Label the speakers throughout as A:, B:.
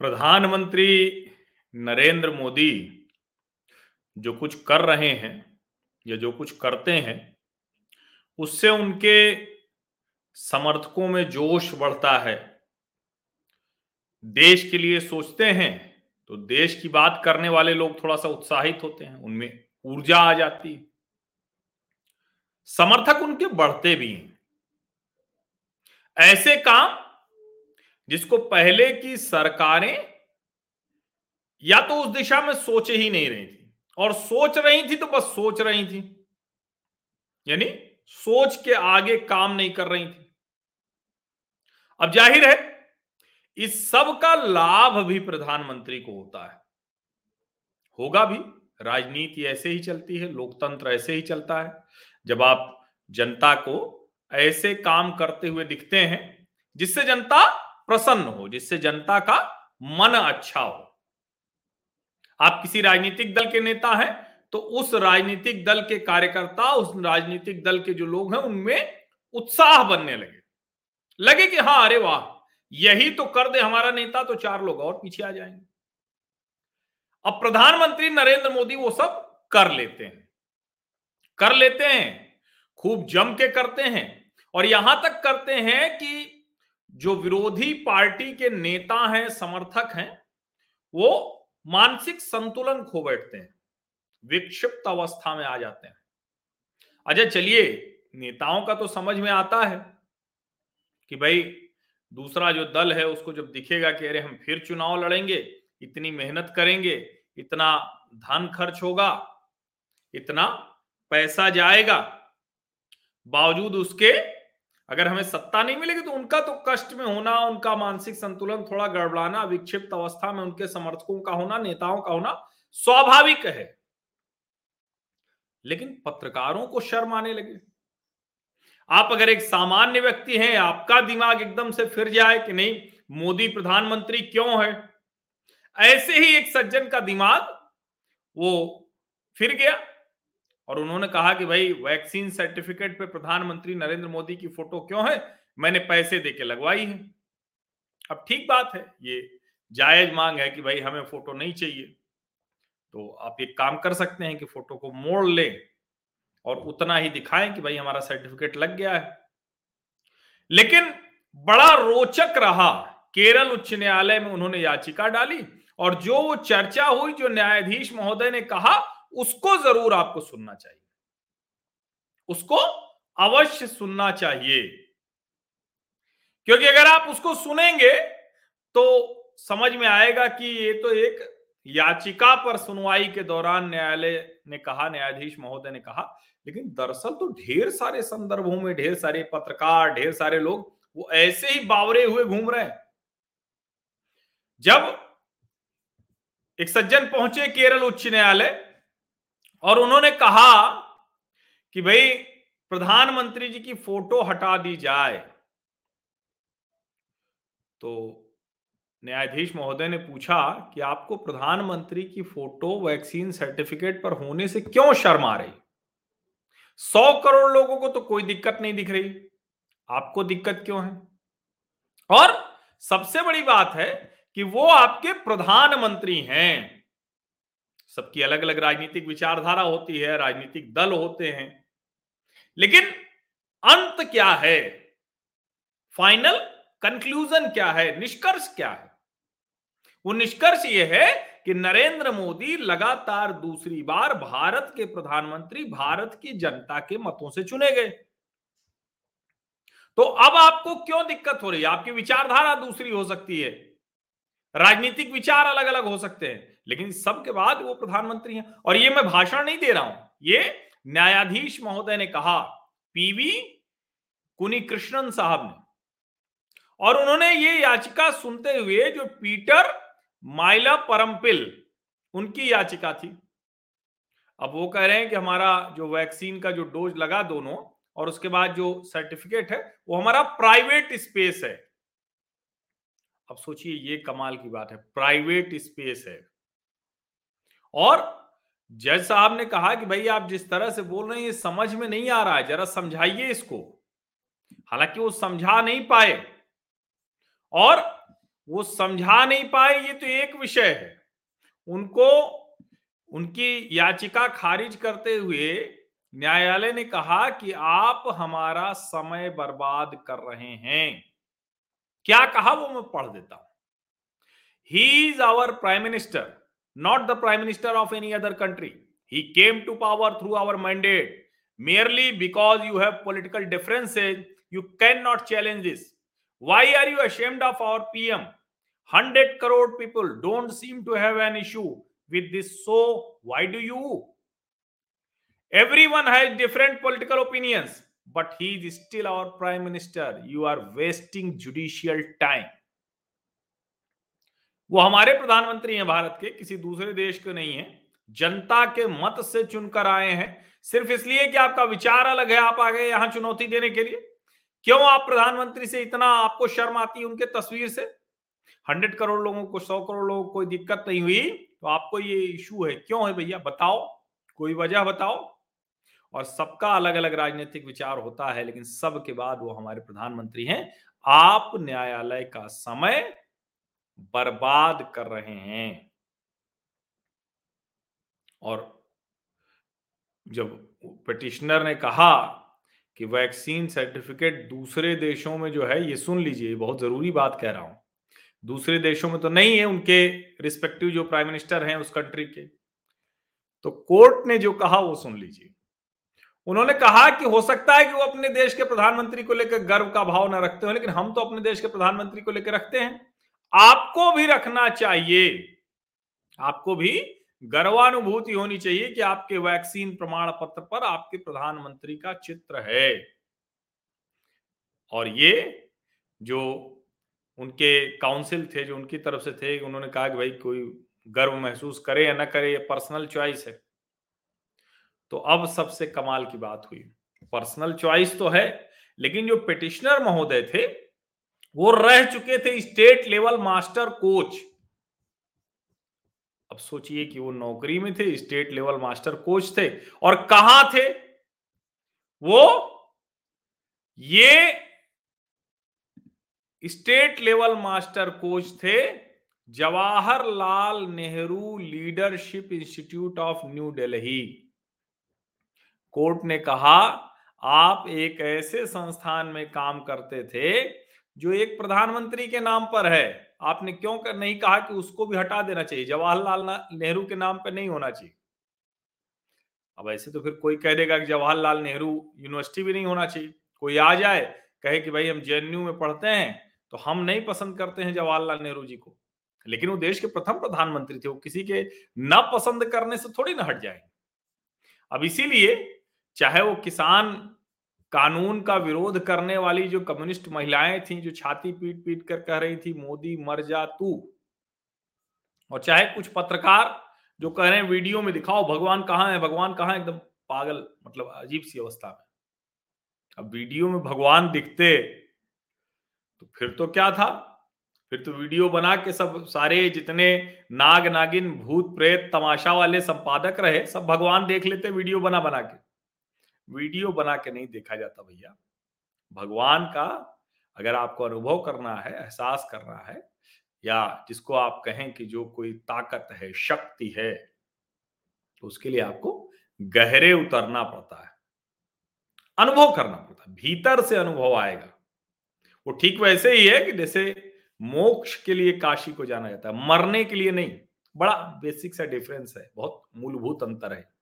A: प्रधानमंत्री नरेंद्र मोदी जो कुछ कर रहे हैं या जो कुछ करते हैं, उससे उनके समर्थकों में जोश बढ़ता है। देश के लिए सोचते हैं तो देश की बात करने वाले लोग थोड़ा सा उत्साहित होते हैं, उनमें ऊर्जा आ जाती है। समर्थक उनके बढ़ते भी हैं। ऐसे काम जिसको पहले की सरकारें या तो उस दिशा में सोच ही नहीं रही थी। और सोच रही थी तो बस सोच रही थी। यानी सोच के आगे काम नहीं कर रही थी। अब ज़ाहिर है, इस सब का लाभ भी प्रधानमंत्री को होता है। होगा भी, राजनीति ऐसे ही चलती है, लोकतंत्र ऐसे ही चलता है। जब आप जनता को ऐसे काम करते हुए दिखते हैं, जिससे जनता प्रसन्न हो, जिससे जनता का मन अच्छा हो। आप किसी राजनीतिक दल के नेता हैं तो उस राजनीतिक दल के कार्यकर्ता, उस राजनीतिक दल के जो लोग हैं, उनमें उत्साह बनने लगे। लगे कि हाँ अरे वाह, यही तो कर दे हमारा नेता तो चार लोग और पीछे आ जाएँगे। अब प्रधानमंत्री नरेंद्र मोदी वो सब कर लेते हैं। कर लेते हैं, खूब जम के करते हैं और यहाँ तक करते हैं कि जो विरोधी पार्टी के नेता हैं, समर्थक हैं, वो मानसिक संतुलन खो बैठते हैं, विक्षिप्त अवस्था में आ जाते हैं। अजय, चलिए, नेताओं का तो समझ में आता है कि भाई दूसरा जो दल है, उसको जब दिखेगा कि अरे हम फिर चुनाव लड़ेंगे, इतनी मेहनत करेंगे, इतना धन खर्च होगा, इतना पैसा जाएगा, बावजूद उसके अगर हमें सत्ता नहीं मिलेगी तो उनका तो कष्ट में होना, उनका मानसिक संतुलन थोड़ा गड़बड़ाना, विक्षिप्त अवस्था में उनके समर्थकों का होना, नेताओं का होना स्वाभाविक है। लेकिन पत्रकारों को शर्म आने लगे। आप अगर एक सामान्य व्यक्ति हैं, आपका दिमाग एकदम से फिर जाए कि नहीं, मोदी प्रधानमंत्री क्यों है? ऐसे ही एक सज्जन का दिमाग, वो फिर गया। और उन्होंने कहा कि भाई, वैक्सीन सर्टिफिकेट पे प्रधानमंत्री नरेंद्र मोदी की फ़ोटो क्यों है? मैंने पैसे देके लगवाई है। अब ठीक बात है, ये जायज़ मांग है कि भाई, हमें फ़ोटो नहीं चाहिए। तो आप एक काम कर सकते हैं कि फ़ोटो को मोड़ लें और उतना ही दिखाएँ कि भाई, हमारा सर्टिफिकेट लग गया है। लेकिन बड़ा रोचक रहा, केरल उच्च न्यायालय में उन्होंने याचिका डाली और जो वो चर्चा हुई, जो न्यायाधीश महोदय ने कहा उसको ज़रूर आपको सुनना चाहिए। उसको अवश्य सुनना चाहिए। क्योंकि अगर आप उसको सुनेंगे तो समझ में आएगा कि ये तो एक याचिका पर सुनवाई के दौरान न्यायालय ने कहा, न्यायाधीश महोदय ने कहा, लेकिन दरअसल तो ढेर सारे संदर्भों में, ढेर सारे पत्रकार, ढेर सारे लोग, वो ऐसे ही बावरे हुए घूम रहे हैं। जब एक सज्जन पहुँचे केरल उच्च न्यायालय और उन्होंने कहा कि भाई, प्रधानमंत्री जी की फ़ोटो हटा दी जाए। तो न्यायाधीश महोदय ने पूछा कि आपको प्रधानमंत्री की फ़ोटो वैक्सीन सर्टिफिकेट पर होने से क्यों शर्म आ रही? सौ करोड़ लोगों को तो कोई दिक्कत नहीं दिख रही। आपको दिक्कत क्यों है? और सबसे बड़ी बात है कि वो आपके प्रधानमंत्री हैं। सबकी अलग अलग राजनीतिक विचारधारा होती है, राजनीतिक दल होते हैं। लेकिन अंत क्या है? फाइनल कंक्लूजन क्या है? निष्कर्ष क्या है? वो निष्कर्ष ये है कि नरेंद्र मोदी लगातार दूसरी बार भारत के प्रधानमंत्री भारत की जनता के मतों से चुने गए। तो अब आपको क्यों दिक्कत हो रही है? आपकी विचारधारा दूसरी हो सकती है। राजनीतिक विचार अलग अलग हो सकते हैं, लेकिन सबके बाद वो प्रधानमंत्री हैं। और ये मैं भाषण नहीं दे रहा हूँ, ये न्यायाधीश महोदय ने कहा पीवी कुनी कृष्णन साहब ने। और उन्होंने ये याचिका सुनते हुए जो पीटर माइला परमपिल, उनकी याचिका थी। अब वो कह रहे हैं कि हमारा जो वैक्सीन का जो डोज लगा दोनों, और उसके बाद जो सर्टिफिकेट है, वो हमारा प्राइवेट स्पेस है। अब सोचिए ये कमाल की बात है, प्राइवेट स्पेस है। और जज साहब ने कहा कि भाई आप जिस तरह से बोल रहे हैं, ये समझ में नहीं आ रहा है, जरा समझाइए इसको। हालाँकि वो समझा नहीं पाए। और वो समझा नहीं पाए, ये तो एक विषय है। उनको, उनकी याचिका खारिज करते हुए न्यायालय ने कहा कि आप हमारा समय बर्बाद कर रहे हैं। क्या कहा वो मैं पढ़ देता हूँ। He is our prime minister not the prime minister of any other country he came to power through our mandate merely because you have political difference you can not challenge this why are you ashamed of our P M hundred crore people don't seem to have an issue with this so why do you every one has different political opinions but he is still our prime minister. You are wasting judicial time. वो हमारे प्रधानमंत्री हैं भारत के, किसी दूसरे देश के नहीं है। जनता के मत से चुनकर आए हैं। सिर्फ़ इसलिए कि आपका विचार अलग है, आप आ गए यहाँ चुनौती देने के लिए। क्यों आप प्रधानमंत्री से इतना आपको शर्म आती है उनके तस्वीर से? हंड्रेड करोड़ लोगों को, सौ करोड़ लोगों को कोई दिक्कत नहीं हुई तो आपको ये इशू है। क्यों है भैया? बताओ। कोई वजह बताओ। और सबका अलग अलग राजनीतिक विचार होता है, लेकिन सब के बाद वो हमारे प्रधानमंत्री हैं। आप न्यायालय का समय बर्बाद कर रहे हैं। और जब पिटिशनर ने कहा कि वैक्सीन सर्टिफिकेट दूसरे देशों में जो है, ये सुन लीजिए बहुत ज़रूरी बात कह रहा हूँ। दूसरे देशों में तो नहीं है उनके रिस्पेक्टिव जो प्राइम मिनिस्टर हैं उस कंट्री के। तो कोर्ट ने जो कहा वो सुन लीजिए। उन्होंने कहा कि हो सकता है कि वो अपने देश के प्रधानमंत्री को लेकर गर्व का भाव न रखते हो, लेकिन हम तो अपने देश के प्रधानमंत्री को लेकर रखते हैं। आपको भी रखना चाहिए। आपको भी गर्वानुभूति होनी चाहिए कि आपके वैक्सीन प्रमाण पत्र पर आपके प्रधानमंत्री का चित्र है। और ये जो उनके काउंसिल थे, जो उनकी तरफ़ से थे, उन्होंने कहा कि भाई कोई गर्व महसूस करे या ना करे, ये पर्सनल चॉइस है। तो अब सबसे कमाल की बात हुई। पर्सनल चॉइस तो है, लेकिन जो पिटिशनर महोदय थे, वो रह चुके थे स्टेट लेवल मास्टर कोच। अब सोचिए कि वो नौकरी में थे, स्टेट लेवल मास्टर कोच थे, और कहा थे? वो ये स्टेट लेवल मास्टर कोच थे, Jawaharlal Nehru leadership institute of New Delhi court ने कहा, आप एक ऐसे संस्थान में काम करते थे जो एक प्रधानमंत्री के नाम पर है। आपने क्यों कर, नहीं कहा कि उसको भी हटा देना चाहिए? जवाहरलाल नेहरू के नाम पर नहीं होना चाहिए। अब ऐसे तो फिर कोई कह देगा कि जवाहरलाल नेहरू यूनिवर्सिटी भी नहीं होना चाहिए। कोई आ जाए, कहे कि भाई हम जेएनयू में पढ़ते हैं तो हम नहीं पसंद करते हैं जवाहरलाल नेहरू जी को। लेकिन वो देश के प्रथम प्रधानमंत्री थे, वो किसी के न पसंद करने से थोड़ी ना हट जाएँगे। अब इसीलिए चाहे वो किसान कानून का विरोध करने वाली जो कम्युनिस्ट महिलाएँ थी, जो छाती पीट पीट कर कह रही थी, मोदी मर जा तू। और चाहे कुछ पत्रकार जो कह रहे हैं, वीडियो में दिखाओ, भगवान कहाँ है, भगवान कहाँ एकदम पागल मतलब अजीब सी अवस्था में। अब वीडियो में भगवान दिखते तो फिर तो क्या था? फिर तो वीडियो बना के सब, सारे जितने नाग नागिन भूत प्रेत तमाशा वाले संपादक रहे, सब भगवान देख लेते वीडियो बना बना के। वीडियो बना के नहीं देखा जाता भैया। भगवान का अगर आपको अनुभव करना है, एहसास करना है, या जिसको आप कहें कि जो कोई ताकत है, शक्ति है तो उसके लिए आपको गहरे उतरना पड़ता है। अनुभव करना पड़ता है, भीतर से अनुभव आएगा। वो ठीक वैसे ही है कि जैसे मोक्ष के लिए काशी को जाना जाता है, मरने के लिए नहीं, बड़ा बेसिक सा डिफरेंस है, बहुत मूलभूत अंतर है।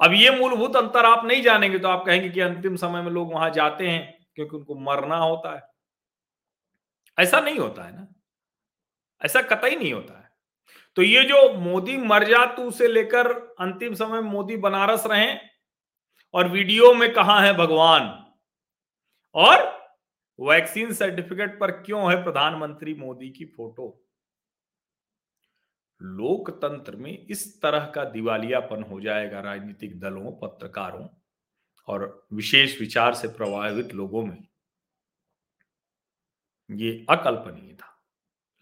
A: अब ये मूलभूत अंतर आप नहीं जानेंगे तो आप कहेंगे कि अंतिम समय में लोग वहाँ जाते हैं क्योंकि उनको मरना होता है। ऐसा नहीं होता है ना? ऐसा कतई नहीं होता है। तो ये जो मोदी मर जा, तू से लेकर अंतिम समय मोदी बनारस रहे और वीडियो में कहा है भगवान, और वैक्सीन सर्टिफिकेट पर क्यों है प्रधानमंत्री मोदी की फ़ोटो? लोकतंत्र में इस तरह का दिवालियापन हो जाएगा राजनीतिक दलों पत्रकारों और विशेष विचार से प्रभावित लोगों में। ये अकल्पनीय था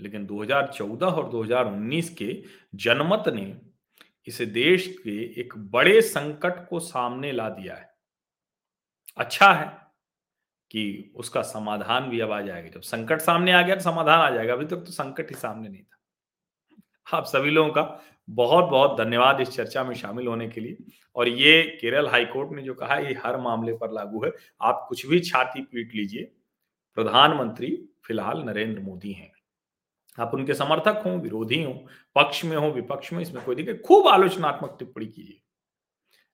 A: लेकिन 2014 और 2019 के जनमत ने इस देश के एक बड़े संकट को सामने ला दिया है। अच्छा है कि उसका समाधान भी अब आ जाएगा। जब संकट सामने आ गया तो समाधान आ जाएगा अभी तक तो, तो संकट ही सामने नहीं था। आप सभी लोगों का बहुत बहुत धन्यवाद इस चर्चा में शामिल होने के लिए। और ये केरल हाईकोर्ट ने जो कहा ये हर मामले पर लागू है। आप कुछ भी छाती पीट लीजिए। प्रधानमंत्री फ़िलहाल नरेंद्र मोदी हैं। आप उनके समर्थक हो, विरोधी हो, पक्ष में हो, विपक्ष में, इसमें कोई दिक्कत, खूब आलोचनात्मक टिप्पणी कीजिए।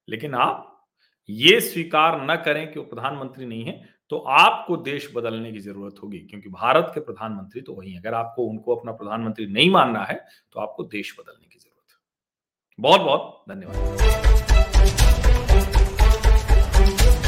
A: लेकिन आप ये स्वीकार न करें कि वो प्रधानमंत्री नहीं है। तो आपको देश बदलने की ज़रूरत होगी, क्योंकि भारत के प्रधानमंत्री तो वही अगर आपको उनको अपना प्रधानमंत्री नहीं मानना है तो आपको देश बदलने की ज़रूरत है। बहुत बहुत धन्यवाद।